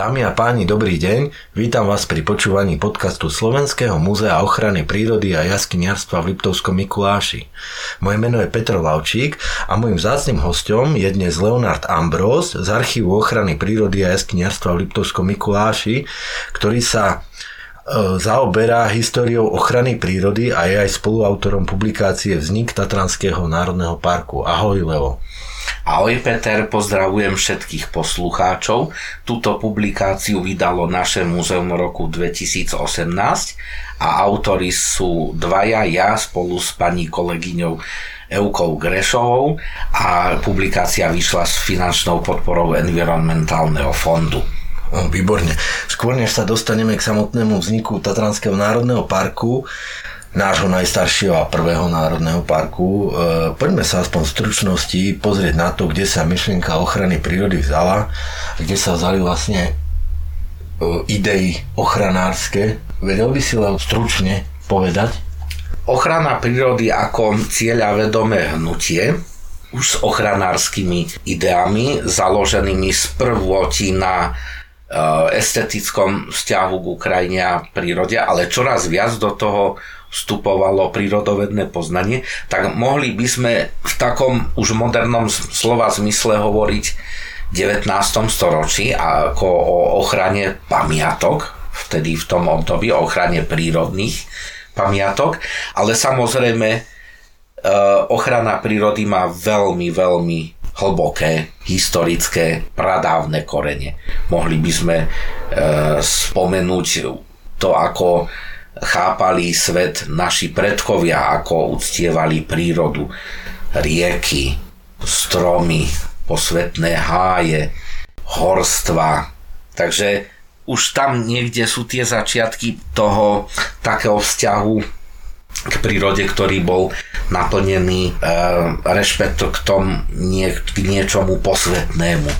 Dámy a páni, dobrý deň. Vítam vás pri počúvaní podcastu Slovenského múzea ochrany prírody a jaskyniarstva v Liptovskom Mikuláši. Moje meno je Petr Lavčík a môjim vzácnym hostom je dnes Leonard Ambrós z Archívu ochrany prírody a jaskyniarstva v Liptovskom Mikuláši, ktorý sa e, zaoberá históriou ochrany prírody a je aj spoluautorom publikácie Vznik Tatranského národného parku. Ahoj Leo. Ahoj Peter, pozdravujem všetkých poslucháčov. Túto publikáciu vydalo naše múzeum roku 2018 a autory sú dvaja, ja spolu s pani kolegyňou Eukou Grešovou a publikácia vyšla s finančnou podporou environmentálneho fondu. Výborne. Skôr než sa dostaneme k samotnému vzniku Tatranského národného parku, nášho najstaršieho a prvého národného parku. E, poďme sa aspoň v stručnosti pozrieť na to, kde sa myšlienka ochrany prírody vzala, kde sa vzali vlastne e, idei ochranárske. Vedel by si len stručne povedať? Ochrana prírody ako cieľa vedomé hnutie už s ochranárskymi ideami, založenými z prvotí na e, estetickom vzťahu k Ukrajine a prírode, ale čoraz viac do toho vstupovalo prírodovedné poznanie, tak mohli by sme v takom už modernom slova zmysle hovoriť v 19. storočí ako o ochrane pamiatok, vtedy v tom období o ochrane prírodných pamiatok, ale samozrejme e, ochrana prírody má veľmi, veľmi hlboké, historické, pradávne korene. Mohli by sme e, spomenúť to, ako chápali svet naši predkovia, ako uctievali prírodu, rieky, stromy, posvetné háje, horstva. Takže už tam niekde sú tie začiatky toho takého vzťahu k prírode, ktorý bol naplnený e, rešpekt k, tom, nie, k niečomu posvetnému.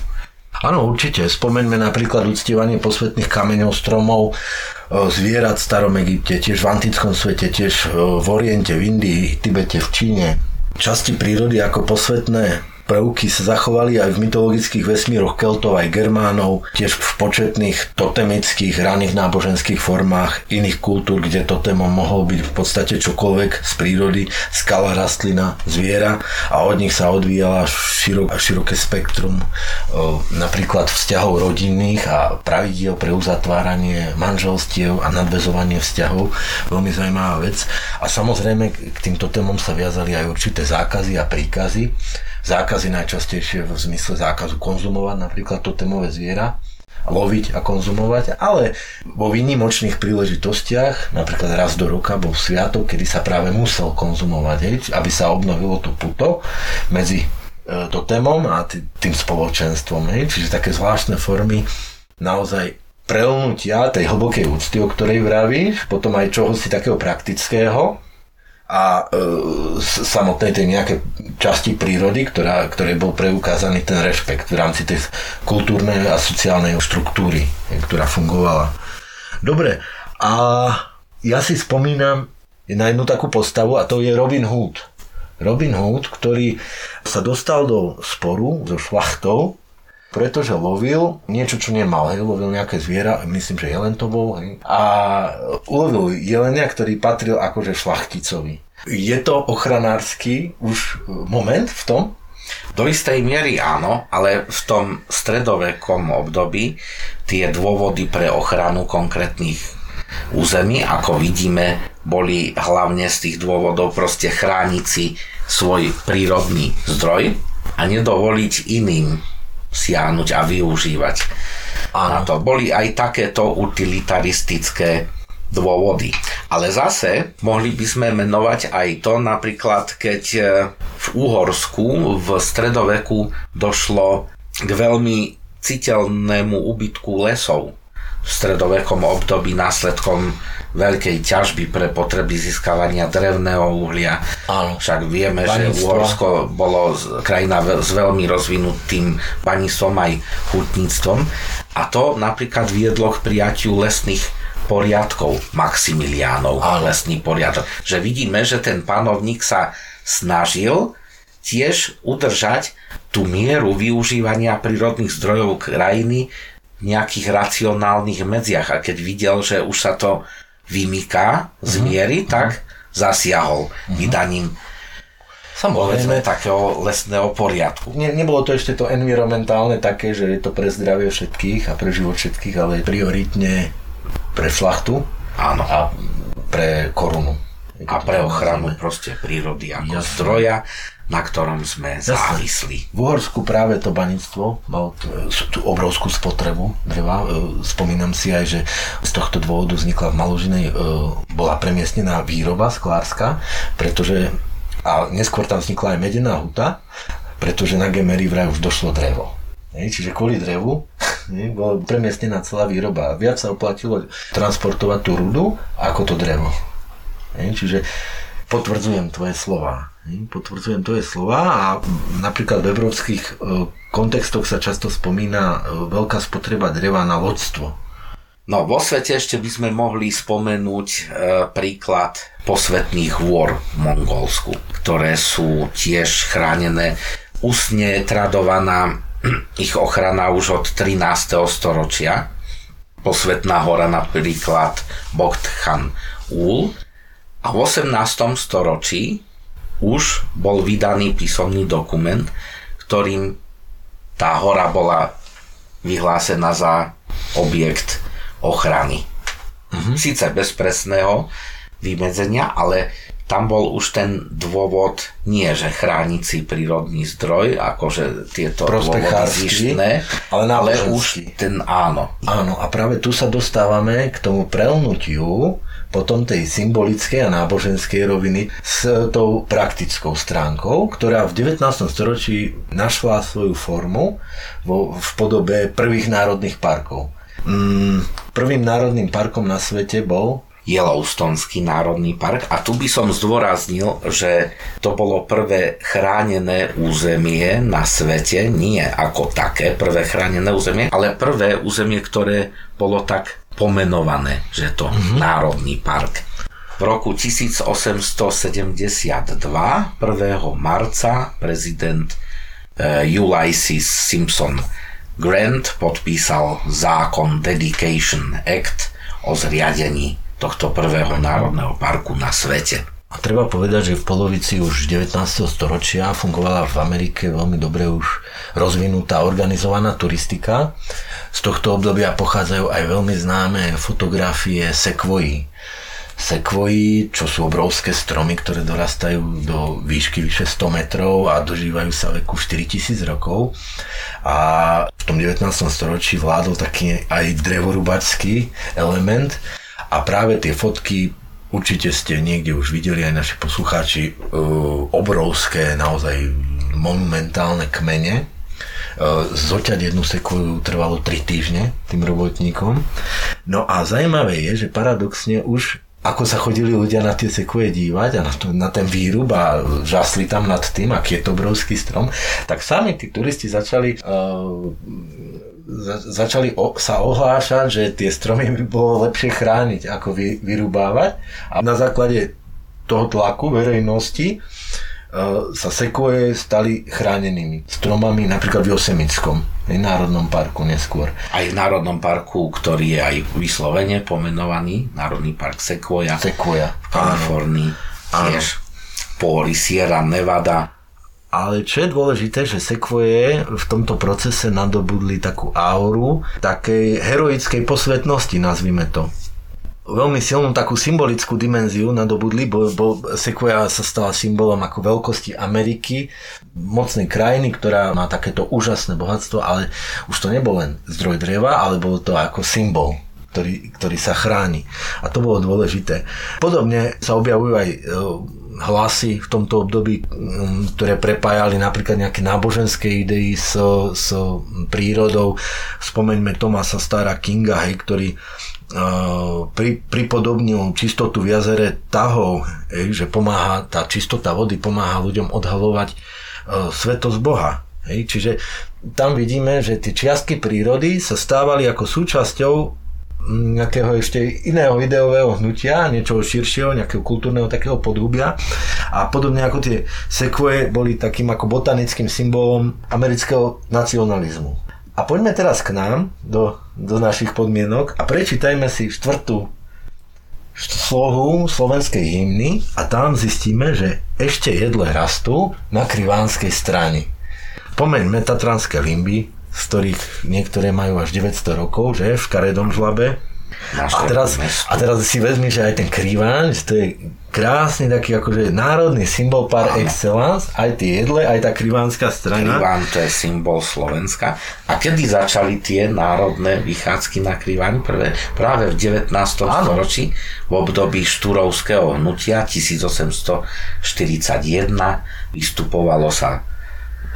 Áno, určite. Spomeňme napríklad uctievanie posvetných kameňov, stromov, zvierat v starom Egypte, tiež v antickom svete, tiež e, v Oriente, v Indii, Tibete, v Číne. Časti prírody ako posvetné prvky sa zachovali aj v mytologických vesmíroch Keltov aj Germánov, tiež v početných totemických raných náboženských formách iných kultúr, kde totémom mohol byť v podstate čokoľvek z prírody, skala, rastlina, zviera a od nich sa odvíjala širok, široké spektrum napríklad vzťahov rodinných a pravidiel pre uzatváranie manželstiev a nadvezovanie vzťahov. Veľmi zaujímavá vec. A samozrejme k týmto témom sa viazali aj určité zákazy a príkazy zákazy najčastejšie v zmysle zákazu konzumovať napríklad totemové zviera, loviť a konzumovať, ale vo výnimočných príležitostiach, napríklad raz do roka bol sviatok, kedy sa práve musel konzumovať, aby sa obnovilo to puto medzi e, totemom a tým spoločenstvom. Čiže také zvláštne formy naozaj prelnutia tej hlbokej úcty, o ktorej vravíš, potom aj čoho si takého praktického, a e, samotnej tej nejakej časti prírody, ktorá, ktorej bol preukázaný ten rešpekt v rámci tej kultúrnej a sociálnej štruktúry, ktorá fungovala. Dobre, a ja si spomínam na jednu takú postavu a to je Robin Hood. Robin Hood, ktorý sa dostal do sporu so šlachtou pretože lovil niečo, čo nemal. Hej, lovil nejaké zviera, myslím, že jelen to bol. Hej, a ulovil jelenia, ktorý patril akože šlachticovi. Je to ochranársky už moment v tom? Do istej miery áno, ale v tom stredovekom období tie dôvody pre ochranu konkrétnych území, ako vidíme, boli hlavne z tých dôvodov proste chrániť si svoj prírodný zdroj a nedovoliť iným siahnuť a využívať. A to boli aj takéto utilitaristické dôvody. Ale zase mohli by sme menovať aj to napríklad, keď e, v Úhorsku v stredoveku došlo k veľmi citeľnému ubytku lesov v stredovekom období následkom veľkej ťažby pre potreby získavania drevného uhlia. Áno. Však vieme, Baníctvo. že Uhorsko bolo krajina s veľmi rozvinutým baníctvom aj hutníctvom a to napríklad viedlo k prijatiu lesných poriadkov Maximiliánov, Áno. lesný poriadok. Že vidíme, že ten panovník sa snažil tiež udržať tú mieru využívania prírodných zdrojov krajiny nejakých racionálnych medziach a keď videl, že už sa to vymýka z mhm. miery, uh-huh. tak zasiahol uh-huh. vydaním Samozrejme. takého lesného poriadku. Ne, nebolo to ešte to environmentálne také, že je to pre zdravie všetkých a pre život všetkých, ale prioritne pre šlachtu Áno. a pre korunu. A pre ochranu proste prírody ako Jasne. zdroja, na ktorom sme Jasne. závislí. V Uhorsku práve to baníctvo malo tú obrovskú spotrebu dreva. E, spomínam si aj, že z tohto dôvodu vznikla v Maložinej, e, bola premiestnená výroba sklárska, pretože a neskôr tam vznikla aj medená huta, pretože na Gemery vraj už došlo drevo. čiže kvôli drevu bola premiestnená celá výroba. Viac sa oplatilo transportovať tú rudu ako to drevo. čiže potvrdzujem tvoje slova. Potvrdzujem tvoje slova a napríklad v európskych e, kontextoch sa často spomína e, veľká spotreba dreva na loďstvo. No, vo svete ešte by sme mohli spomenúť e, príklad posvetných hôr v Mongolsku, ktoré sú tiež chránené. Ústne tradovaná ich ochrana už od 13. storočia. Posvetná hora napríklad Bogtchan Ul. A v 18. storočí už bol vydaný písomný dokument, ktorým tá hora bola vyhlásená za objekt ochrany. Mm-hmm. Sice bez presného vymedzenia, ale tam bol už ten dôvod nie, že chrániť si prírodný zdroj, akože tieto dôvody zištné, ale, ale už ten áno. Áno, a práve tu sa dostávame k tomu prelnutiu potom tej symbolickej a náboženskej roviny s tou praktickou stránkou, ktorá v 19. storočí našla svoju formu vo, v podobe prvých národných parkov. Mm, prvým národným parkom na svete bol Yellowstonský národný park a tu by som zdôraznil, že to bolo prvé chránené územie na svete, nie ako také prvé chránené územie, ale prvé územie, ktoré bolo tak pomenované, že to mm-hmm. národný park. V roku 1872, 1. marca, prezident uh, Ulysses Simpson Grant podpísal zákon Dedication Act o zriadení tohto prvého národného parku na svete. A treba povedať, že v polovici už 19. storočia fungovala v Amerike veľmi dobre už rozvinutá organizovaná turistika. Z tohto obdobia pochádzajú aj veľmi známe fotografie sekvojí sekvoji, čo sú obrovské stromy, ktoré dorastajú do výšky vyše 100 metrov a dožívajú sa veku 4000 rokov. A v tom 19. storočí vládol taký aj drevorúbačský element a práve tie fotky určite ste niekde už videli aj naši poslucháči e, obrovské, naozaj monumentálne kmene, e, zoťať jednu sekvoju trvalo 3 týždne tým robotníkom. No a zaujímavé je, že paradoxne už ako sa chodili ľudia na tie sekuje dívať a na, to, na ten výrub a žasli tam nad tým, aký je to obrovský strom, tak sami tí turisti začali uh, začali o, sa ohlášať, že tie stromy by bolo lepšie chrániť, ako vy, vyrubávať a na základe toho tlaku verejnosti uh, sa sekvoje stali chránenými stromami napríklad v Josemickom v Národnom parku neskôr. Aj v Národnom parku, ktorý je aj vyslovene pomenovaný, Národný park Sequoia. Sequoia. V Kalifornii. Tiež Póry, Sierra Nevada. Ale čo je dôležité, že Sequoie v tomto procese nadobudli takú auru takej heroickej posvetnosti, nazvime to veľmi silnú takú symbolickú dimenziu nadobudli, bo, bo Sequoia sa stala symbolom ako veľkosti Ameriky, mocnej krajiny, ktorá má takéto úžasné bohatstvo, ale už to nebol len zdroj dreva, ale bolo to ako symbol ktorý, ktorý sa chráni. A to bolo dôležité. Podobne sa objavujú aj e, hlasy v tomto období, ktoré prepájali napríklad nejaké náboženské idei s, s prírodou. Spomeňme Tomasa Stara Kinga, hej, ktorý pri, pripodobnil čistotu v jazere tahov, že pomáha, tá čistota vody pomáha ľuďom odhalovať svetosť Boha. Hej, čiže tam vidíme, že tie čiastky prírody sa stávali ako súčasťou nejakého ešte iného ideového hnutia, niečoho širšieho, nejakého kultúrneho takého podhubia. A podobne ako tie sekvoje boli takým ako botanickým symbolom amerického nacionalizmu. A poďme teraz k nám, do, do našich podmienok a prečítajme si štvrtú slohu slovenskej hymny a tam zistíme, že ešte jedle rastú na krivánskej strane. Pomeňme tatranské limby, z ktorých niektoré majú až 900 rokov, že v Karedom žlabe, a teraz, a teraz si vezmi, že aj ten krývaň, že to je krásny taký akože národný symbol par Áno. excellence, aj tie jedle, aj tá krivánska strana. Kriván to je symbol Slovenska. A kedy začali tie národné vychádzky na Kriváň prvé? Práve v 19. Áno. storočí, v období štúrovského hnutia 1841 vystupovalo sa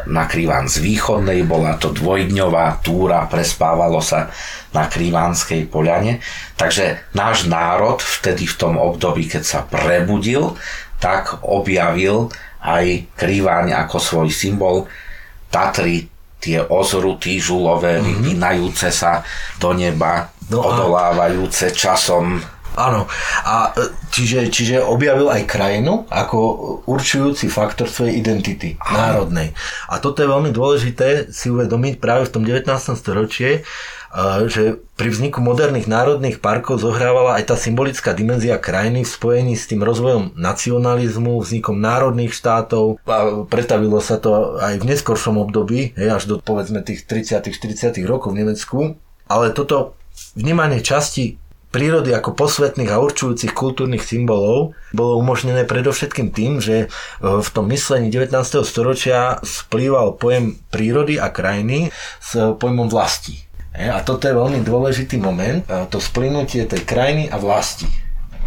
na Kriván z východnej, bola to dvojdňová túra, prespávalo sa na Krivánskej poľane. Takže náš národ vtedy v tom období, keď sa prebudil, tak objavil aj Kriváň ako svoj symbol. Tatry, tie ozruty žulové, mm-hmm. vypínajúce sa do neba, no odolávajúce časom Áno. A e, čiže, čiže objavil aj krajinu ako určujúci faktor svojej identity Áno. národnej. A toto je veľmi dôležité si uvedomiť práve v tom 19. storočí, e, že pri vzniku moderných národných parkov zohrávala aj tá symbolická dimenzia krajiny v spojení s tým rozvojom nacionalizmu, vznikom národných štátov a pretavilo sa to aj v neskoršom období, až do povedzme tých 30 40 rokov v Nemecku. Ale toto vnímanie časti prírody ako posvetných a určujúcich kultúrnych symbolov bolo umožnené predovšetkým tým, že e, v tom myslení 19. storočia splýval pojem prírody a krajiny s pojmom vlasti. E, a toto je veľmi dôležitý moment, e, to splynutie tej krajiny a vlasti.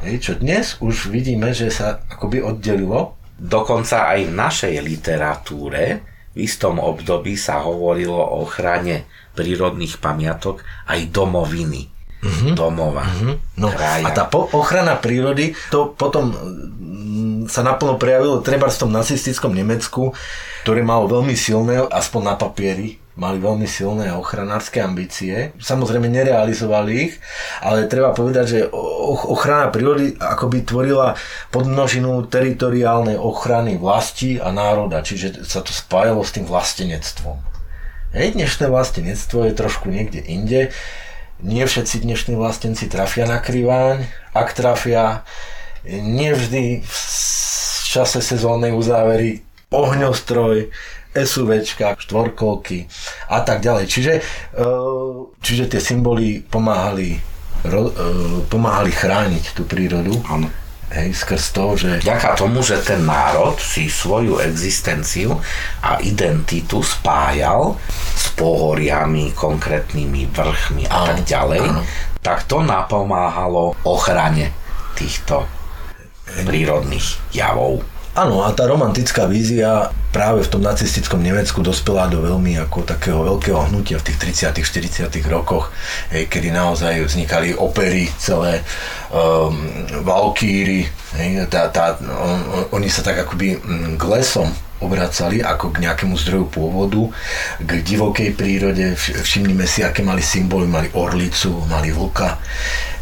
Čo dnes už vidíme, že sa akoby oddelilo. Dokonca aj v našej literatúre v istom období sa hovorilo o ochrane prírodných pamiatok aj domoviny mm-hmm. domova, mm-hmm. No, kraja. A tá po- ochrana prírody, to potom mm, sa naplno prejavilo treba v tom nacistickom Nemecku, ktoré malo veľmi silné, aspoň na papieri, mali veľmi silné ochranárske ambície. Samozrejme nerealizovali ich, ale treba povedať, že ochrana prírody akoby tvorila podmnožinu teritoriálnej ochrany vlasti a národa, čiže sa to spájalo s tým vlastenectvom. Hej, dnešné vlastenectvo je trošku niekde inde nie všetci dnešní vlastenci trafia na kriváň. Ak trafia, nevždy v čase sezónnej uzávery ohňostroj, SUVčka, štvorkolky a tak ďalej. Čiže, e, čiže tie symboly pomáhali, e, pomáhali chrániť tú prírodu. Áno. Hej, skrz to, že... Ďaká tomu, že ten národ si svoju existenciu a identitu spájal s pohoriami, konkrétnymi vrchmi a tak ďalej, áno. tak to napomáhalo ochrane týchto prírodných javov. Áno, a tá romantická vízia práve v tom nacistickom Nemecku dospela do veľmi ako takého veľkého hnutia v tých 30 40 rokoch, hej, kedy naozaj vznikali opery celé, um, valkíry, hej, tá, tá, on, oni sa tak akoby mm, k lesom obracali ako k nejakému zdroju pôvodu, k divokej prírode. Všimnime si, aké mali symboly. Mali orlicu, mali vlka.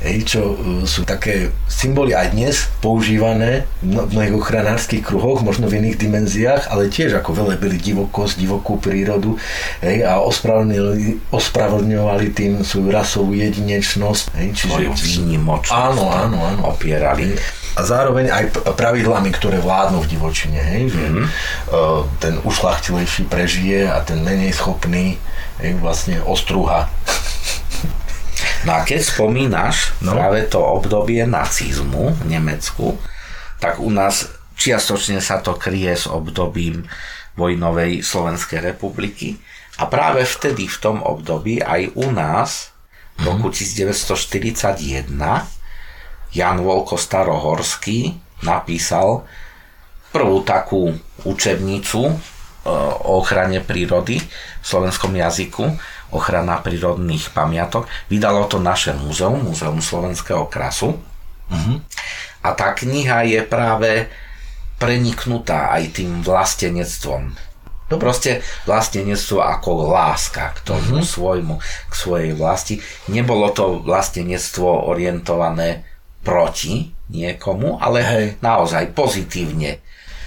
Ej, čo e, sú také symboly aj dnes používané v mnohých ochranárskych kruhoch, možno v iných dimenziách, ale tiež ako velebili divokosť, divokú prírodu ej, a ospravedlňovali, ospravedlňovali tým svoju rasovú jedinečnosť. Ej, čiže, výnimočnosť áno, áno, áno. opierali. A zároveň aj pravidlami, ktoré vládnu v divočine, hej, že mm-hmm. ten ušlachtilejší prežije a ten menej schopný hej, vlastne ostruha. No a keď spomínaš no. práve to obdobie nacizmu v Nemecku, tak u nás čiastočne sa to kryje s obdobím vojnovej Slovenskej republiky a práve vtedy v tom období aj u nás v roku 1941 mhm. Jan Volko Starohorský napísal prvú takú učebnicu e, o ochrane prírody v slovenskom jazyku, ochrana prírodných pamiatok. Vydalo to naše múzeum, Múzeum slovenského krasu. Uh-huh. A tá kniha je práve preniknutá aj tým vlastenectvom. No proste vlastenectvo ako láska k tomu uh-huh. svojmu, k svojej vlasti. Nebolo to vlastenectvo orientované proti niekomu, ale Hej. naozaj pozitívne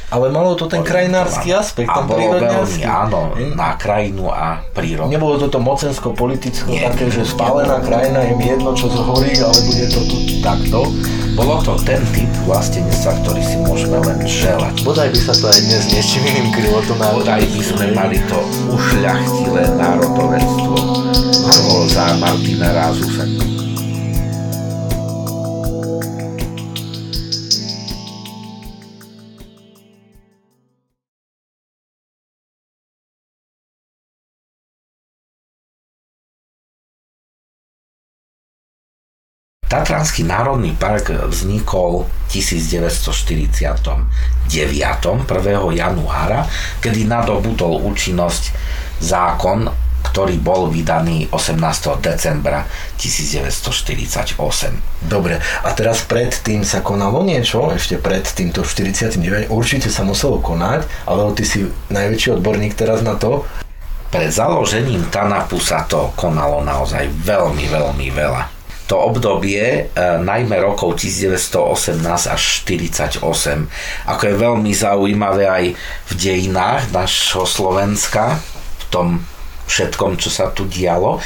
Ale malo to ten krajinársky aspekt, a ten bolo veľmi, prírodňarský. áno, na krajinu a prírodu. Nebolo toto mocensko-politicko Nie, také, že spálená krajina je jedno, čo zhorí, ale bude to tu takto. Bolo to ten typ vlastenectva, ktorý si môžeme len želať. Bodaj by sa to aj dnes niečím iným krylo to na Bodaj by sme mali to ušľachtilé národovectvo. Ako za Martina Rázusa. Tatranský národný park vznikol v 1949. 1. januára, kedy nadobudol účinnosť zákon, ktorý bol vydaný 18. decembra 1948. Dobre, a teraz predtým sa konalo niečo, ešte pred týmto 49. Určite sa muselo konať, ale ty si najväčší odborník teraz na to. Pred založením TANAPu sa to konalo naozaj veľmi, veľmi veľa. To obdobie, e, najmä rokov 1918 až 48, ako je veľmi zaujímavé aj v dejinách našho Slovenska, v tom všetkom, čo sa tu dialo,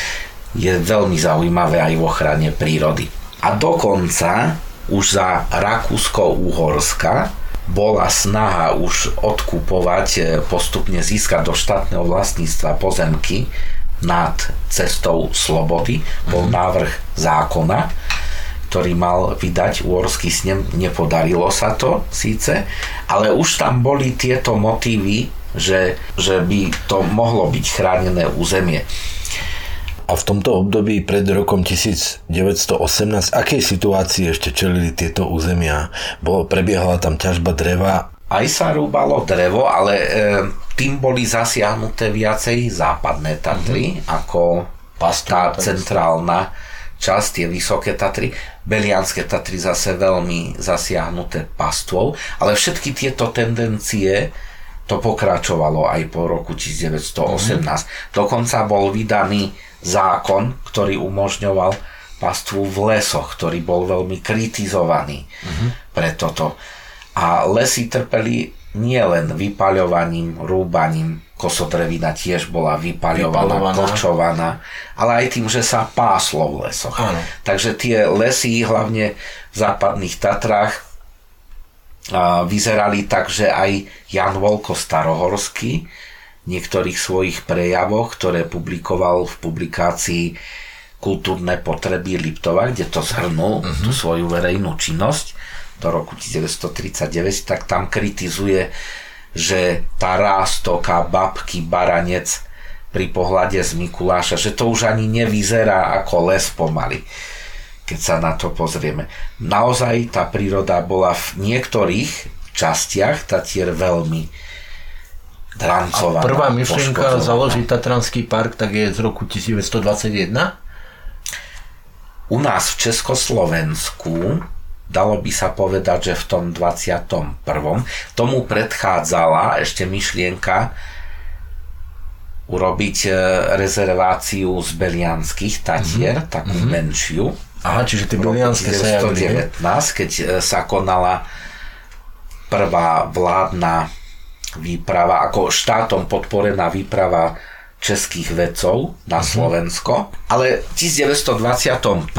je veľmi zaujímavé aj v ochrane prírody. A dokonca už za Rakúsko-Uhorska bola snaha už odkupovať, e, postupne získať do štátneho vlastníctva pozemky nad cestou slobody. Bol návrh zákona, ktorý mal vydať Úorský snem. Nepodarilo sa to síce, ale už tam boli tieto motívy, že, že by to mohlo byť chránené územie. A v tomto období pred rokom 1918, akej situácii ešte čelili tieto územia? Bolo, prebiehala tam ťažba dreva Aj sa rúbalo drevo, ale e, tým boli zasiahnuté viacej západné Tatry mm-hmm. ako tá centrálna časť, tie vysoké Tatry. Belianské Tatry zase veľmi zasiahnuté pastvou, ale všetky tieto tendencie to pokračovalo aj po roku 1918. Mm-hmm. Dokonca bol vydaný zákon, ktorý umožňoval pastvu v lesoch, ktorý bol veľmi kritizovaný mm-hmm. pre toto. A lesy trpeli nielen vypaľovaním, rúbaním, kosodrevina tiež bola vypaľovaná, Vypaľovaná. kočovaná, ale aj tým, že sa páslo v lesoch. Áno. Takže tie lesy, hlavne v západných Tatrách, vyzerali tak, že aj Jan Volko Starohorský v niektorých svojich prejavoch, ktoré publikoval v publikácii Kultúrne potreby Liptova, kde to zhrnul, uh-huh. tú svoju verejnú činnosť do roku 1939, tak tam kritizuje, že tá rástoka, babky, baranec pri pohľade z Mikuláša, že to už ani nevyzerá ako les pomaly keď sa na to pozrieme. Naozaj tá príroda bola v niektorých častiach Tatier veľmi drancovaná. Prvá myšlienka založiť Tatranský park tak je z roku 1921. U nás v Československu dalo by sa povedať, že v tom 21. tomu predchádzala ešte myšlienka urobiť e, rezerváciu z Belianských Tatier, mm-hmm. takú mm-hmm. menšiu. Aha, čiže tie bilianské sa javili. 1919, keď e, sa konala prvá vládna výprava, ako štátom podporená výprava českých vedcov na Slovensko. Ale v 1921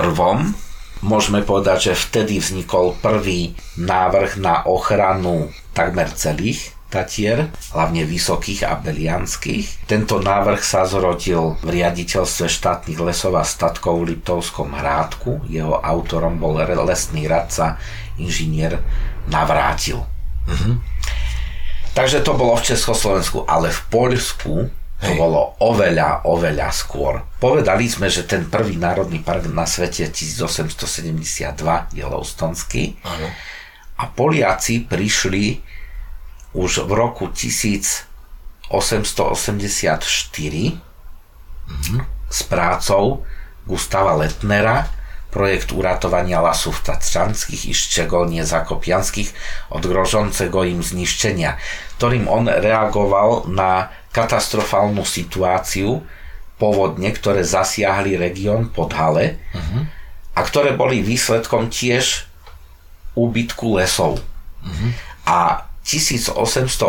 môžeme povedať, že vtedy vznikol prvý návrh na ochranu takmer celých Tatier, hlavne vysokých a belianských. Tento návrh sa zrodil v riaditeľstve štátnych lesov a statkov v Liptovskom Hrádku. Jeho autorom bol lesný radca inžinier Navrátil. Takže to bolo v Československu, ale v Poľsku to Hej. bolo oveľa, oveľa skôr. Povedali sme, že ten prvý národný park na svete 1872 Yellowstonský Áno. a Poliaci prišli už v roku 1884 s prácou Gustava Letnera projekt uratovania lasów tatrzańskich i szczególnie zakopianskich od grożącego im zniszczenia, ktorým on reagoval na katastrofálnu situáciu povodne, ktoré zasiahli región Podhale a ktoré boli výsledkom tiež úbytku lesov. A 1888,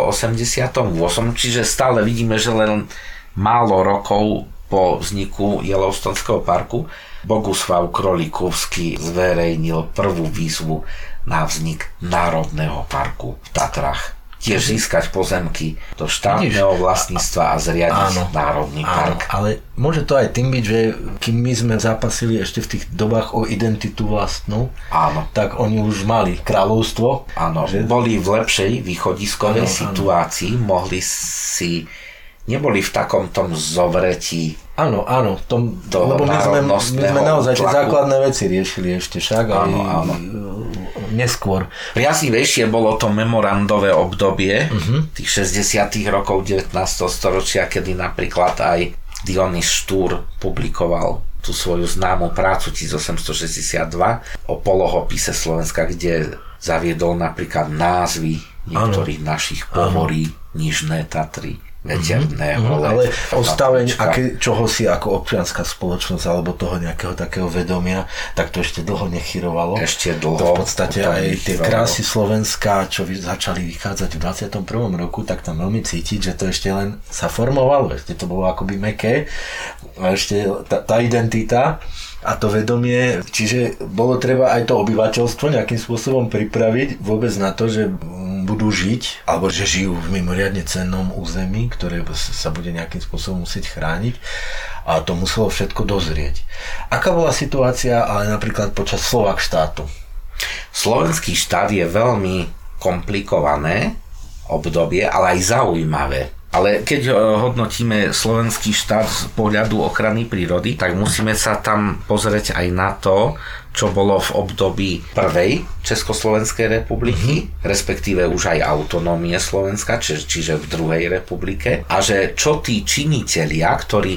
čiže stále vidíme, že len málo rokov po vzniku Yellowstoneského parku Boguslav Krolikovský zverejnil prvú výzvu na vznik Národného parku v Tatrách tiež získať pozemky do štátneho vlastníctva a zriadiť áno, národný park. Áno, ale môže to aj tým byť, že kým my sme zápasili ešte v tých dobách o identitu vlastnú, áno. tak oni už mali kráľovstvo. Áno, že... boli v lepšej východiskovej áno, situácii, áno. mohli si neboli v takom tom zovretí. Áno, áno, tom, lebo my sme, my sme naozaj tie základné veci riešili ešte však áno, aj áno. neskôr. Priaznivejšie bolo to memorandové obdobie uh-huh. tých 60 rokov 19. storočia, kedy napríklad aj Dionys Štúr publikoval tú svoju známu prácu 1862 o polohopise Slovenska, kde zaviedol napríklad názvy niektorých ano. našich pohorí, Nižné Tatry, veterného mm-hmm. Ale ostaveň aké, čoho si ako občianská spoločnosť alebo toho nejakého takého vedomia, tak to ešte dlho nechyrovalo. Ešte dlho. To v podstate aj tie krásy Slovenska, čo začali vychádzať v 21. roku, tak tam veľmi cítiť, že to ešte len sa formovalo, ešte to bolo akoby meké. A ešte tá, tá identita a to vedomie, čiže bolo treba aj to obyvateľstvo nejakým spôsobom pripraviť vôbec na to, že budú žiť, alebo že žijú v mimoriadne cennom území, ktoré sa bude nejakým spôsobom musieť chrániť a to muselo všetko dozrieť. Aká bola situácia ale napríklad počas Slovak štátu? Slovenský štát je veľmi komplikované obdobie, ale aj zaujímavé. Ale keď eh, hodnotíme slovenský štát z pohľadu ochrany prírody, tak musíme sa tam pozrieť aj na to, čo bolo v období prvej Československej republiky, mm-hmm. respektíve už aj autonómie Slovenska, či, čiže v druhej republike. A že čo tí činitelia, ktorí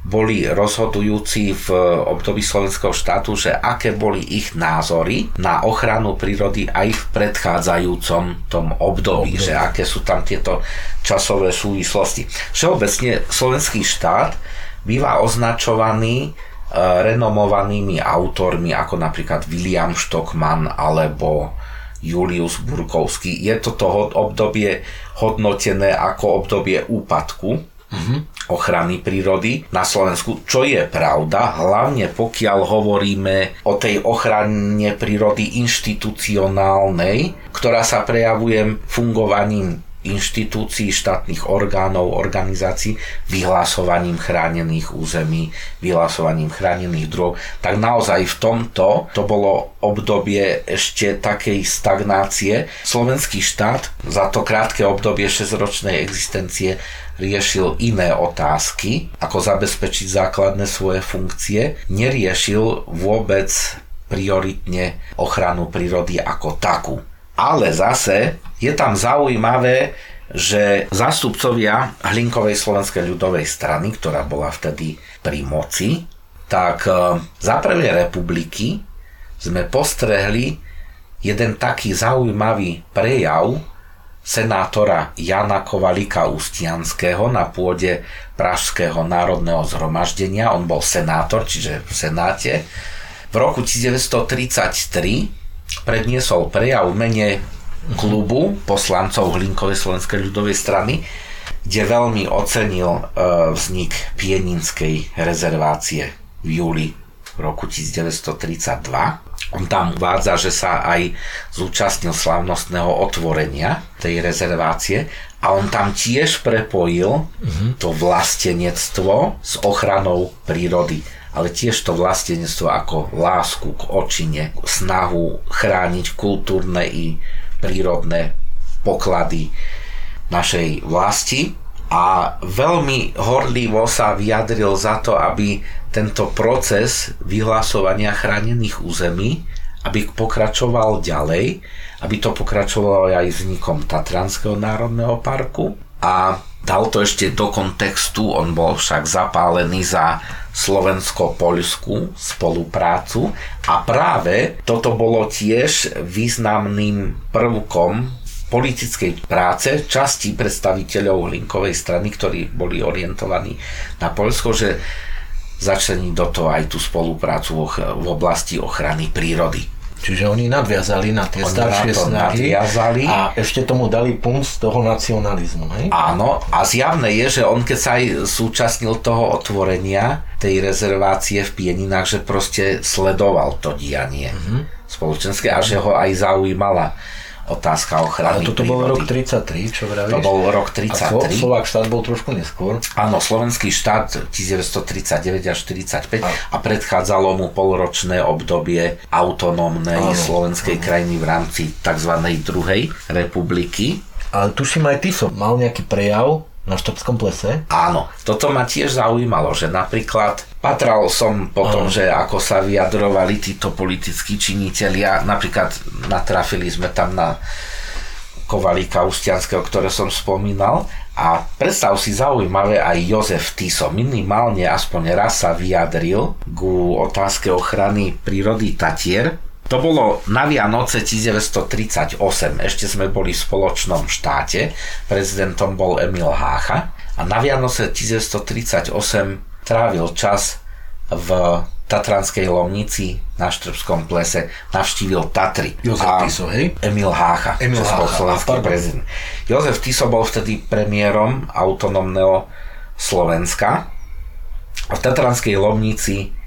boli rozhodujúci v období slovenského štátu, že aké boli ich názory na ochranu prírody aj v predchádzajúcom tom období, období. že aké sú tam tieto časové súvislosti. Všeobecne slovenský štát býva označovaný Eh, renomovanými autormi ako napríklad William Stockman alebo Julius Burkovský. Je toto obdobie hodnotené ako obdobie úpadku. Ochrany prírody na Slovensku, čo je pravda, hlavne pokiaľ hovoríme o tej ochrane prírody inštitucionálnej, ktorá sa prejavuje fungovaním inštitúcií, štátnych orgánov, organizácií vyhlasovaním chránených území, vyhlasovaním chránených druhov, tak naozaj v tomto to bolo obdobie ešte takej stagnácie. Slovenský štát za to krátke obdobie 6-ročnej existencie riešil iné otázky, ako zabezpečiť základné svoje funkcie, neriešil vôbec prioritne ochranu prírody ako takú. Ale zase je tam zaujímavé, že zástupcovia Hlinkovej slovenskej ľudovej strany, ktorá bola vtedy pri moci, tak e, za prvej republiky sme postrehli jeden taký zaujímavý prejav senátora Jana Kovalika Ustianského na pôde Pražského národného zhromaždenia. On bol senátor, čiže v senáte. V roku 1933 predniesol prejav v mene klubu poslancov Hlinkovej slovenskej ľudovej strany, kde veľmi ocenil e, vznik Pieninskej rezervácie v júli roku 1932. On tam uvádza, že sa aj zúčastnil slavnostného otvorenia tej rezervácie a on tam tiež prepojil uh-huh. to vlastenectvo s ochranou prírody ale tiež to vlastenectvo ako lásku k očine, snahu chrániť kultúrne i prírodné poklady našej vlasti a veľmi horlivo sa vyjadril za to, aby tento proces vyhlasovania chránených území aby pokračoval ďalej, aby to pokračovalo aj vznikom Tatranského národného parku. A dal to ešte do kontextu, on bol však zapálený za slovensko-poľskú spoluprácu. A práve toto bolo tiež významným prvkom politickej práce časti predstaviteľov Linkovej strany, ktorí boli orientovaní na Poľsko, že začlení do toho aj tú spoluprácu v oblasti ochrany prírody. Čiže oni nadviazali na tie Oni staršie na snahy nadviazali. a ešte tomu dali punc toho nacionalizmu. Hej? Áno, a zjavné je, že on keď sa aj súčasnil toho otvorenia tej rezervácie v Pieninách, že proste sledoval to dianie mm-hmm. spoločenské a že ho aj zaujímala otázka ochrany Ale toto bol prírody. rok 33, čo vravíš? To bol rok A Slo- 33. Slovák štát bol trošku neskôr. Áno, slovenský štát 1939 až 45 a predchádzalo mu polročné obdobie autonómnej Áno. slovenskej krajiny v rámci tzv. druhej republiky. Ale tuším aj ty som mal nejaký prejav na Štrbskom plese. Áno, toto ma tiež zaujímalo, že napríklad patral som po tom, že ako sa vyjadrovali títo politickí činitelia, napríklad natrafili sme tam na Kovalíka Ustianského, ktoré som spomínal. A predstav si zaujímavé aj Jozef Tiso minimálne aspoň raz sa vyjadril ku otázke ochrany prírody Tatier, to bolo na Vianoce 1938, ešte sme boli v spoločnom štáte, prezidentom bol Emil Hácha a na Vianoce 1938 trávil čas v Tatranskej Lomnici na Štrbskom plese, navštívil Tatry. Jozef A Tiso, hej? Emil Hácha, Emil československý prezident. Jozef Tiso bol vtedy premiérom autonómneho Slovenska a v Tatranskej Lomnici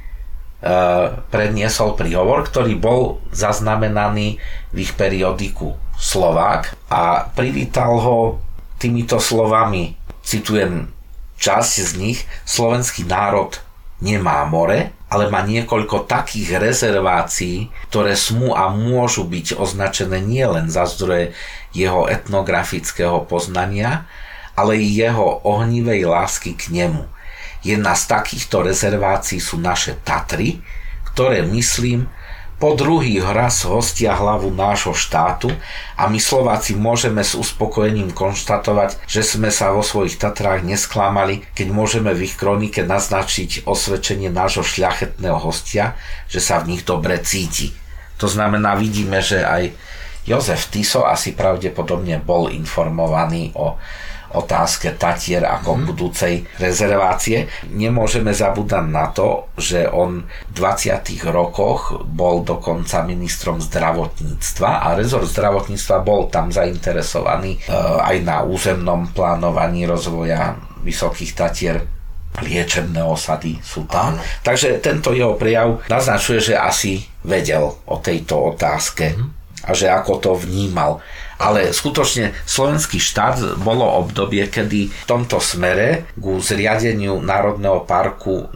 predniesol príhovor, ktorý bol zaznamenaný v ich periodiku Slovák a privítal ho týmito slovami, citujem časť z nich, slovenský národ nemá more, ale má niekoľko takých rezervácií, ktoré smú a môžu byť označené nielen za zdroje jeho etnografického poznania, ale i jeho ohnivej lásky k nemu. Jedna z takýchto rezervácií sú naše Tatry, ktoré, myslím, po druhý raz hostia hlavu nášho štátu a my Slováci môžeme s uspokojením konštatovať, že sme sa vo svojich Tatrách nesklamali, keď môžeme v ich kronike naznačiť osvedčenie nášho šľachetného hostia, že sa v nich dobre cíti. To znamená, vidíme, že aj Jozef Tiso asi pravdepodobne bol informovaný o otázke Tatier ako mm. budúcej rezervácie. Nemôžeme zabúdať na to, že on v 20. rokoch bol dokonca ministrom zdravotníctva a rezort zdravotníctva bol tam zainteresovaný e, aj na územnom plánovaní rozvoja Vysokých Tatier liečebné osady sú tam. Áno. Takže tento jeho prejav naznačuje, že asi vedel o tejto otázke a že ako to vnímal. Ale skutočne slovenský štát bolo obdobie, kedy v tomto smere ku zriadeniu Národného parku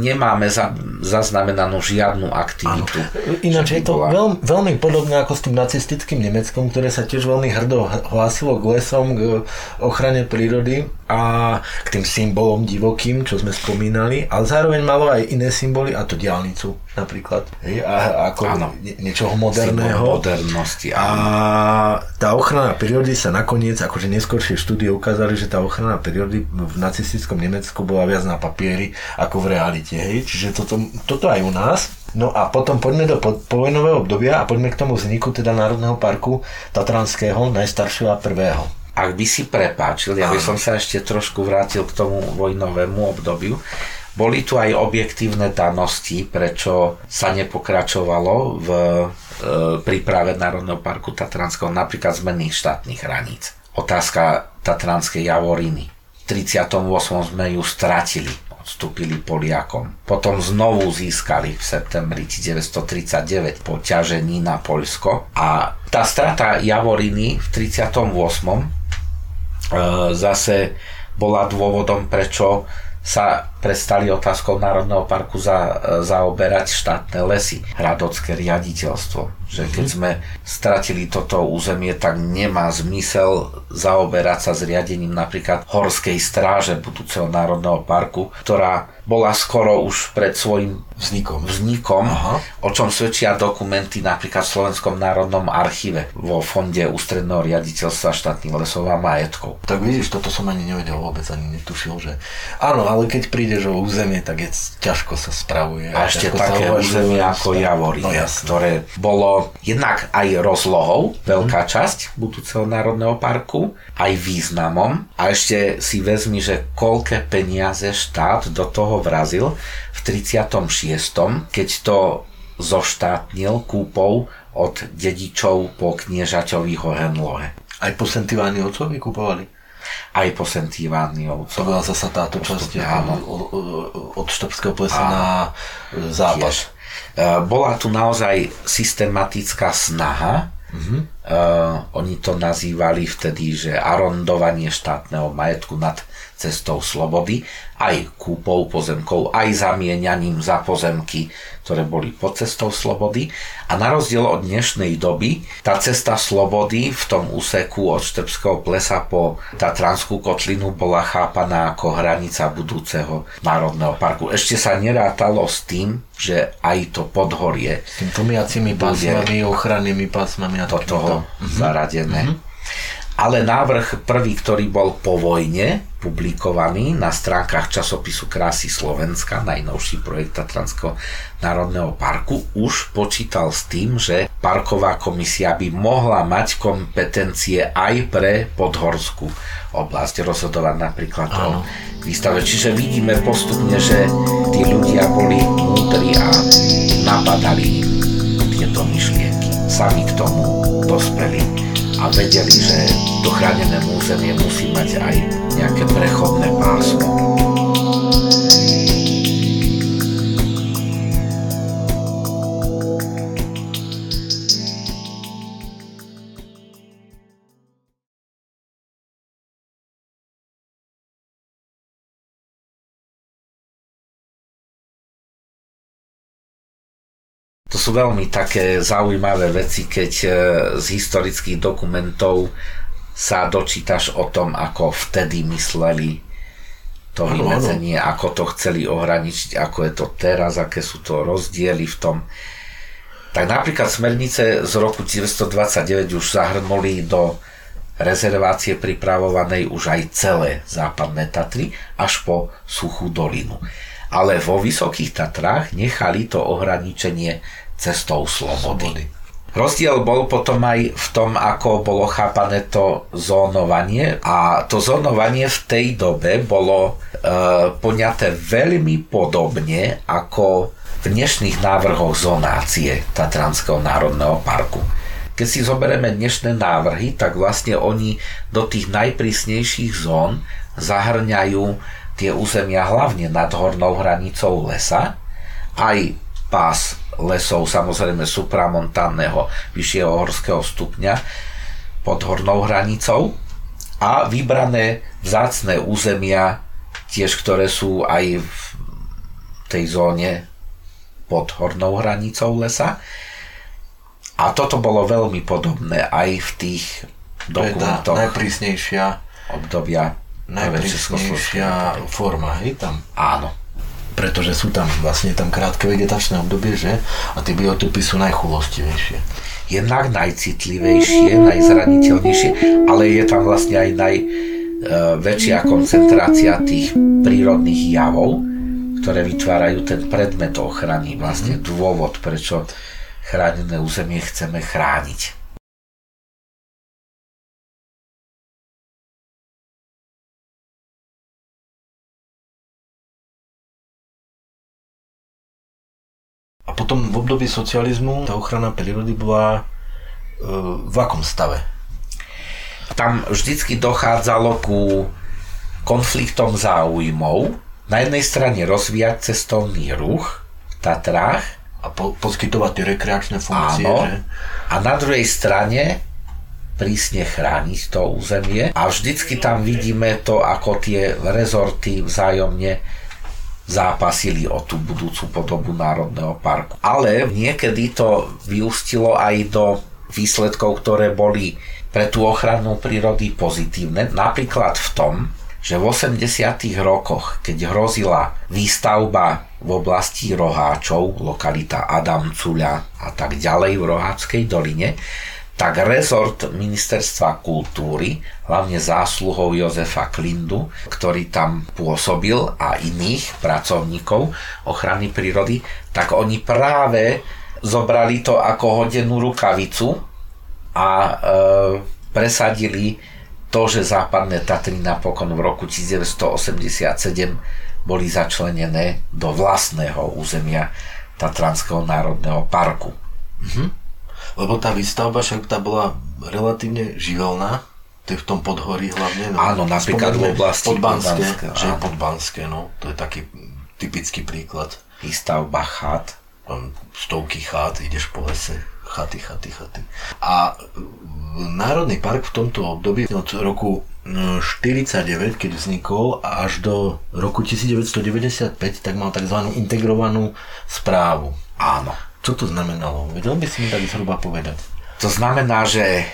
nemáme za, zaznamenanú žiadnu aktivitu. Ináč je to bola- veľ, veľmi podobné ako s tým nacistickým Nemeckom, ktoré sa tiež veľmi hrdo hlásilo k lesom, k ochrane prírody a k tým symbolom divokým, čo sme spomínali, ale zároveň malo aj iné symboly, a to diálnicu napríklad, hej, a, ako Áno. nie, niečoho moderného. modernosti. A áno. tá ochrana prírody sa nakoniec, akože neskôršie štúdie ukázali, že tá ochrana prírody v nacistickom Nemecku bola viac na papieri ako v realite. Hej? Čiže toto, toto aj u nás. No a potom poďme do po- povojnového obdobia a poďme k tomu vzniku teda Národného parku Tatranského, najstaršieho a prvého. Ak by si prepáčil, ja by som sa ešte trošku vrátil k tomu vojnovému obdobiu. Boli tu aj objektívne danosti, prečo sa nepokračovalo v e, príprave Národného parku Tatranského, napríklad zmeny štátnych hraníc. Otázka Tatranskej Javoriny. V 38. sme ju stratili, odstúpili Poliakom. Potom znovu získali v septembri 1939 po ťažení na Poľsko. A tá strata Javoriny v 38 e, zase bola dôvodom, prečo sa prestali otázkou Národného parku za, zaoberať štátne lesy, hradocké riaditeľstvo. Že keď sme stratili toto územie, tak nemá zmysel zaoberať sa zriadením napríklad Horskej stráže budúceho Národného parku, ktorá bola skoro už pred svojim Vznikom. vznikom, Aha. o čom svedčia dokumenty napríklad v Slovenskom národnom archíve vo Fonde ústredného riaditeľstva štátnych lesov a majetkov. Tak vidíš, toto som ani nevedel vôbec, ani netušil, že... Áno, ale keď prídeš o územie, tak je ťažko sa spravuje. A ešte také územie ako Javorina, No ktoré bolo jednak aj rozlohou, veľká časť budúceho národného parku, aj významom. A ešte si vezmi, že koľké peniaze štát do toho vrazil v 36., keď to zoštátnil kúpov od dedičov po kniežaťovi Hohenlohe. Aj po Sentiváni otcovi kupovali? Aj po Sentiváni To bola zasa táto časť áno. od Štrbského plesa na e, západ. Tiež. E, Bola tu naozaj systematická snaha. Uh, oni to nazývali vtedy, že arondovanie štátneho majetku nad cestou slobody, aj kúpou pozemkov, aj zamieňaním za pozemky, ktoré boli pod cestou slobody. A na rozdiel od dnešnej doby, tá cesta slobody v tom úseku od Štrbského plesa po Tatranskú kotlinu bola chápaná ako hranica budúceho národného parku. Ešte sa nerátalo s tým, že aj to podhorie S tým tlmiacimi pásmami, ochrannými pásmami a do toho zaradené. Ale návrh prvý, ktorý bol po vojne publikovaný na stránkach časopisu Krásy Slovenska, najnovší projekt Tatranského národného parku, už počítal s tým, že parková komisia by mohla mať kompetencie aj pre podhorskú oblasť, rozhodovať napríklad o výstave. Čiže vidíme postupne, že tí ľudia boli múdri a napadali tieto myšlienky. Sami k tomu dospeli a vedeli, že to chránené územie musí mať aj nejaké prechodné pásmo. To sú veľmi také zaujímavé veci, keď e, z historických dokumentov sa dočítaš o tom, ako vtedy mysleli to Áno, vymedzenie, ako to chceli ohraničiť, ako je to teraz, aké sú to rozdiely v tom. Tak napríklad smernice z roku 1929 už zahrnuli do rezervácie pripravovanej už aj celé západné Tatry až po suchú dolinu. Ale vo Vysokých Tatrách nechali to ohraničenie cestou slobody. Slobody. Rozdiel bol potom aj v tom, ako bolo chápané to zónovanie a to zónovanie v tej dobe bolo e, poňaté veľmi podobne ako v dnešných návrhoch zonácie Tatranského národného parku. Keď si zoberieme dnešné návrhy, tak vlastne oni do tých najprísnejších zón zahrňajú tie územia hlavne nad hornou hranicou lesa, aj pás lesov samozrejme supramontánneho vyššieho horského stupňa pod hornou hranicou a vybrané vzácne územia tiež, ktoré sú aj v tej zóne pod hornou hranicou lesa. A toto bolo veľmi podobné aj v tých To je tá dokumentoch najprísnejšia, obdobia najprísnejšia forma, hej, tam. Áno. Pretože sú tam vlastne tam krátke vegetačné obdobie, že? A tie biotopy sú najchulostivejšie. jednak najcitlivejšie, najzraniteľnejšie, ale je tam vlastne aj najväčšia koncentrácia tých prírodných javov, ktoré vytvárajú ten predmet ochrany, vlastne dôvod, prečo chránené územie chceme chrániť. Potom v období socializmu tá ochrana prírody bola e, v akom stave? Tam vždycky dochádzalo ku konfliktom záujmov. Na jednej strane rozvíjať cestovný ruch v Tatrách, A po, poskytovať tie rekreačné funkcie, Áno. že? A na druhej strane prísne chrániť to územie a vždycky tam vidíme to, ako tie rezorty vzájomne zápasili o tú budúcu podobu Národného parku. Ale niekedy to vyústilo aj do výsledkov, ktoré boli pre tú ochranu prírody pozitívne. Napríklad v tom, že v 80. rokoch, keď hrozila výstavba v oblasti Roháčov, lokalita Adamcuľa a tak ďalej v Roháčskej doline, tak rezort ministerstva kultúry, hlavne zásluhou Jozefa Klindu, ktorý tam pôsobil a iných pracovníkov ochrany prírody, tak oni práve zobrali to ako hodenú rukavicu a e, presadili to, že západné Tatry napokon v roku 1987 boli začlenené do vlastného územia Tatranského národného parku. Mhm. Lebo tá výstavba však tá bola relatívne živelná, to je v tom podhorí hlavne. No, áno, napríklad v oblasti Podbanské, Podbanské že je Podbanské, no, to je taký typický príklad. Výstavba chat. Stovky chat, ideš po lese, chaty, chaty, chaty. A Národný park v tomto období od roku 49, keď vznikol, až do roku 1995, tak mal tzv. integrovanú správu. Áno. Čo to znamenalo? Vedel by si mi tak zhruba povedať? To znamená, že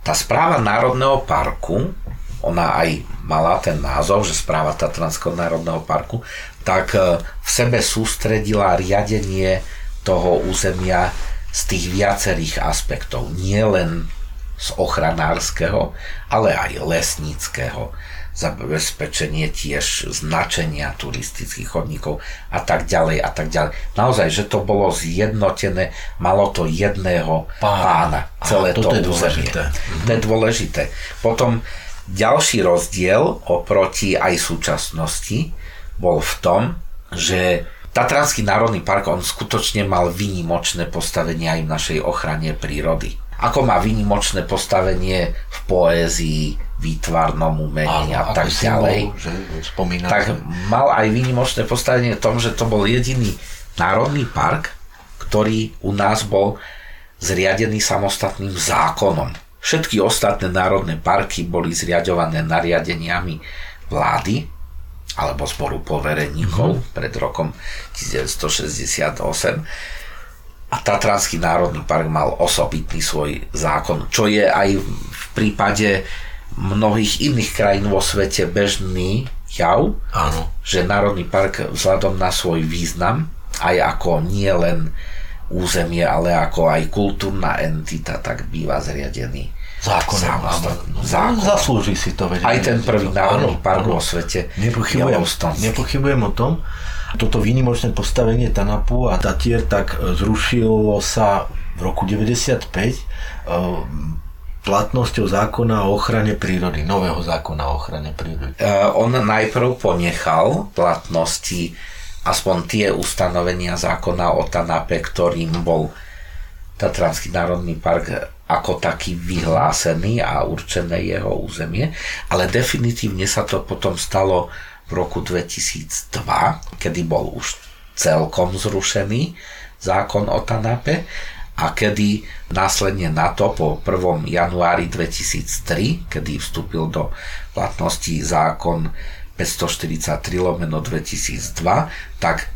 tá správa Národného parku, ona aj mala ten názov, že správa Tatranského národného parku, tak e, v sebe sústredila riadenie toho územia z tých viacerých aspektov. Nie len z ochranárskeho, ale aj lesníckého, zabezpečenie tiež značenia turistických chodníkov a tak ďalej a tak ďalej. Naozaj, že to bolo zjednotené, malo to jedného pána, celé to, to územie. Mhm. To je dôležité. Potom ďalší rozdiel oproti aj súčasnosti bol v tom, že Tatranský národný park, on skutočne mal výnimočné postavenie aj v našej ochrane prírody ako má výnimočné postavenie v poézii, výtvarnom umení a tak ďalej. Bol, že tak mal aj výnimočné postavenie v tom, že to bol jediný národný park, ktorý u nás bol zriadený samostatným zákonom. Všetky ostatné národné parky boli zriadované nariadeniami vlády alebo zboru povereníkov mm-hmm. pred rokom 1968 a Tatranský národný park mal osobitný svoj zákon, čo je aj v prípade mnohých iných krajín vo svete bežný jav, Áno. že Národný park vzhľadom na svoj význam, aj ako nie len územie, ale ako aj kultúrna entita, tak býva zriadený zákonom. No, zákon. Zaslúži si to vedieť. Aj ten prvý národný park vo svete. Nepochybujem, nepochybujem o tom. Toto výnimočné postavenie Tanapu a Tatier tak zrušilo sa v roku 95 e, platnosťou zákona o ochrane prírody, nového zákona o ochrane prírody. Uh, on najprv ponechal platnosti aspoň tie ustanovenia zákona o Tanape, ktorým bol Tatranský národný park ako taký vyhlásený a určené jeho územie, ale definitívne sa to potom stalo v roku 2002, kedy bol už celkom zrušený zákon o TANAPE a kedy následne na to po 1. januári 2003, kedy vstúpil do platnosti zákon 543 lomeno 2002, tak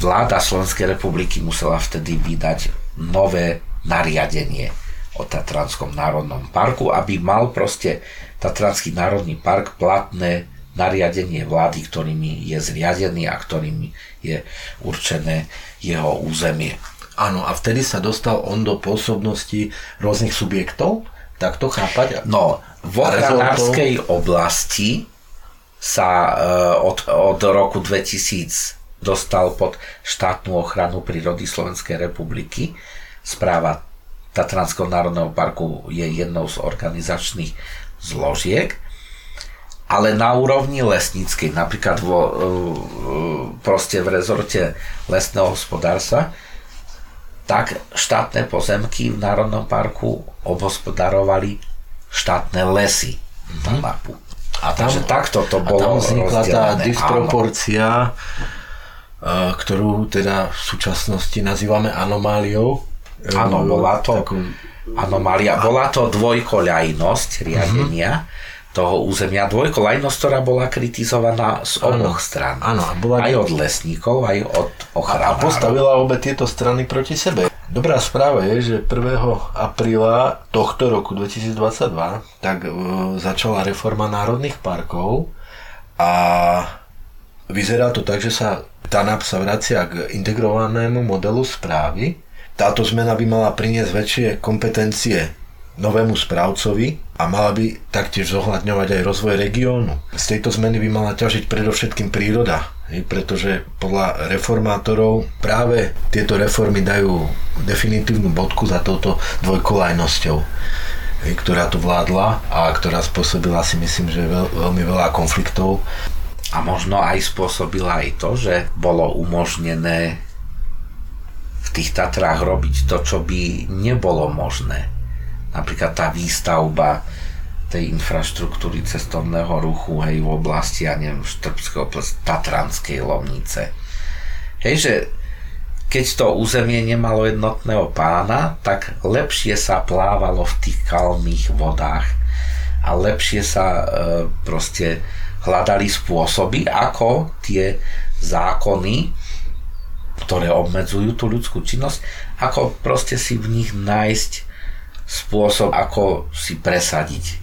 vláda Slovenskej republiky musela vtedy vydať nové nariadenie o Tatranskom národnom parku, aby mal proste Tatranský národný park platné nariadenie vlády, ktorými je zriadený a ktorými je určené jeho územie. Áno, a vtedy sa dostal on do pôsobnosti rôznych subjektov? Tak to chápať? No, v ochranárskej oblasti sa e, od, od roku 2000 dostal pod štátnu ochranu prírody Slovenskej republiky. Správa Tatranského národného parku je jednou z organizačných zložiek ale na úrovni lesníckej, napríklad vo, e, e, proste v rezorte lesného hospodárstva, tak štátne pozemky v Národnom parku obhospodarovali štátne lesy na mhm. mapu. A tam, Takže takto to bolo a tam vznikla tá disproporcia, áno. E, ktorú teda v súčasnosti nazývame anomáliou. Áno, bola to takú... anomália. Bola to dvojkoľajnosť riadenia. Uh-huh toho územia dvojkolajnosť, ktorá bola kritizovaná z oboch stran. Áno, a bola... Aj od lesníkov, aj od ochranárov. A postavila obe tieto strany proti sebe. Dobrá správa je, že 1. apríla tohto roku 2022 tak e, začala reforma národných parkov a vyzerá to tak, že sa TANAP sa vracia k integrovanému modelu správy. Táto zmena by mala priniesť väčšie kompetencie novému správcovi a mala by taktiež zohľadňovať aj rozvoj regiónu. Z tejto zmeny by mala ťažiť predovšetkým príroda, pretože podľa reformátorov práve tieto reformy dajú definitívnu bodku za touto dvojkolajnosťou ktorá tu vládla a ktorá spôsobila si myslím, že veľ, veľmi veľa konfliktov. A možno aj spôsobila aj to, že bolo umožnené tých Tatrách robiť to, čo by nebolo možné. Napríklad tá výstavba tej infraštruktúry cestovného ruchu hej, v oblasti, ja neviem, Štrbského, Tatranskej Lomnice. Hej, že keď to územie nemalo jednotného pána, tak lepšie sa plávalo v tých kalmých vodách a lepšie sa e, proste hľadali spôsoby, ako tie zákony, ktoré obmedzujú tú ľudskú činnosť, ako proste si v nich nájsť spôsob, ako si presadiť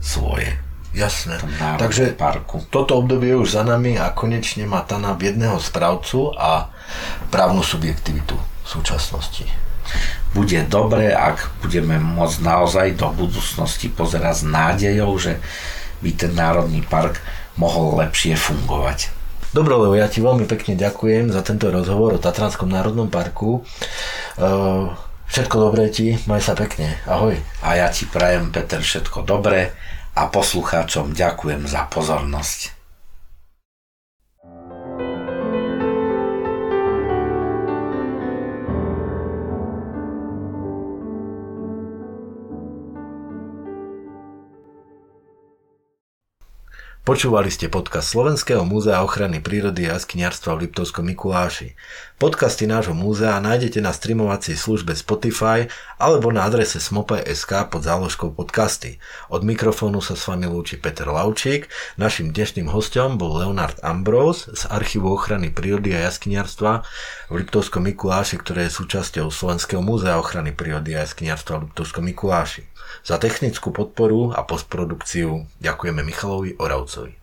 svoje. Jasné. Takže parku. toto obdobie je už za nami a konečne má TANAP jedného správcu a právnu subjektivitu v súčasnosti. Bude dobre, ak budeme môcť naozaj do budúcnosti pozerať s nádejou, že by ten národný park mohol lepšie fungovať. Dobre, lebo ja ti veľmi pekne ďakujem za tento rozhovor o Tatranskom národnom parku. Uh, všetko dobré ti, maj sa pekne. Ahoj. A ja ti prajem, Peter, všetko dobré a poslucháčom ďakujem za pozornosť. Počúvali ste podcast Slovenského múzea ochrany prírody a jaskyniarstva v Liptovskom Mikuláši. Podcasty nášho múzea nájdete na streamovacej službe Spotify alebo na adrese smope.sk pod záložkou podcasty. Od mikrofónu sa s vami lúči Peter Laučík. Našim dnešným hostom bol Leonard Ambrose z Archívu ochrany prírody a jaskyniarstva v Liptovskom Mikuláši, ktoré je súčasťou Slovenského múzea ochrany prírody a jaskyniarstva v Liptovskom Mikuláši. Za technickú podporu a postprodukciu ďakujeme Michalovi Oravcovi.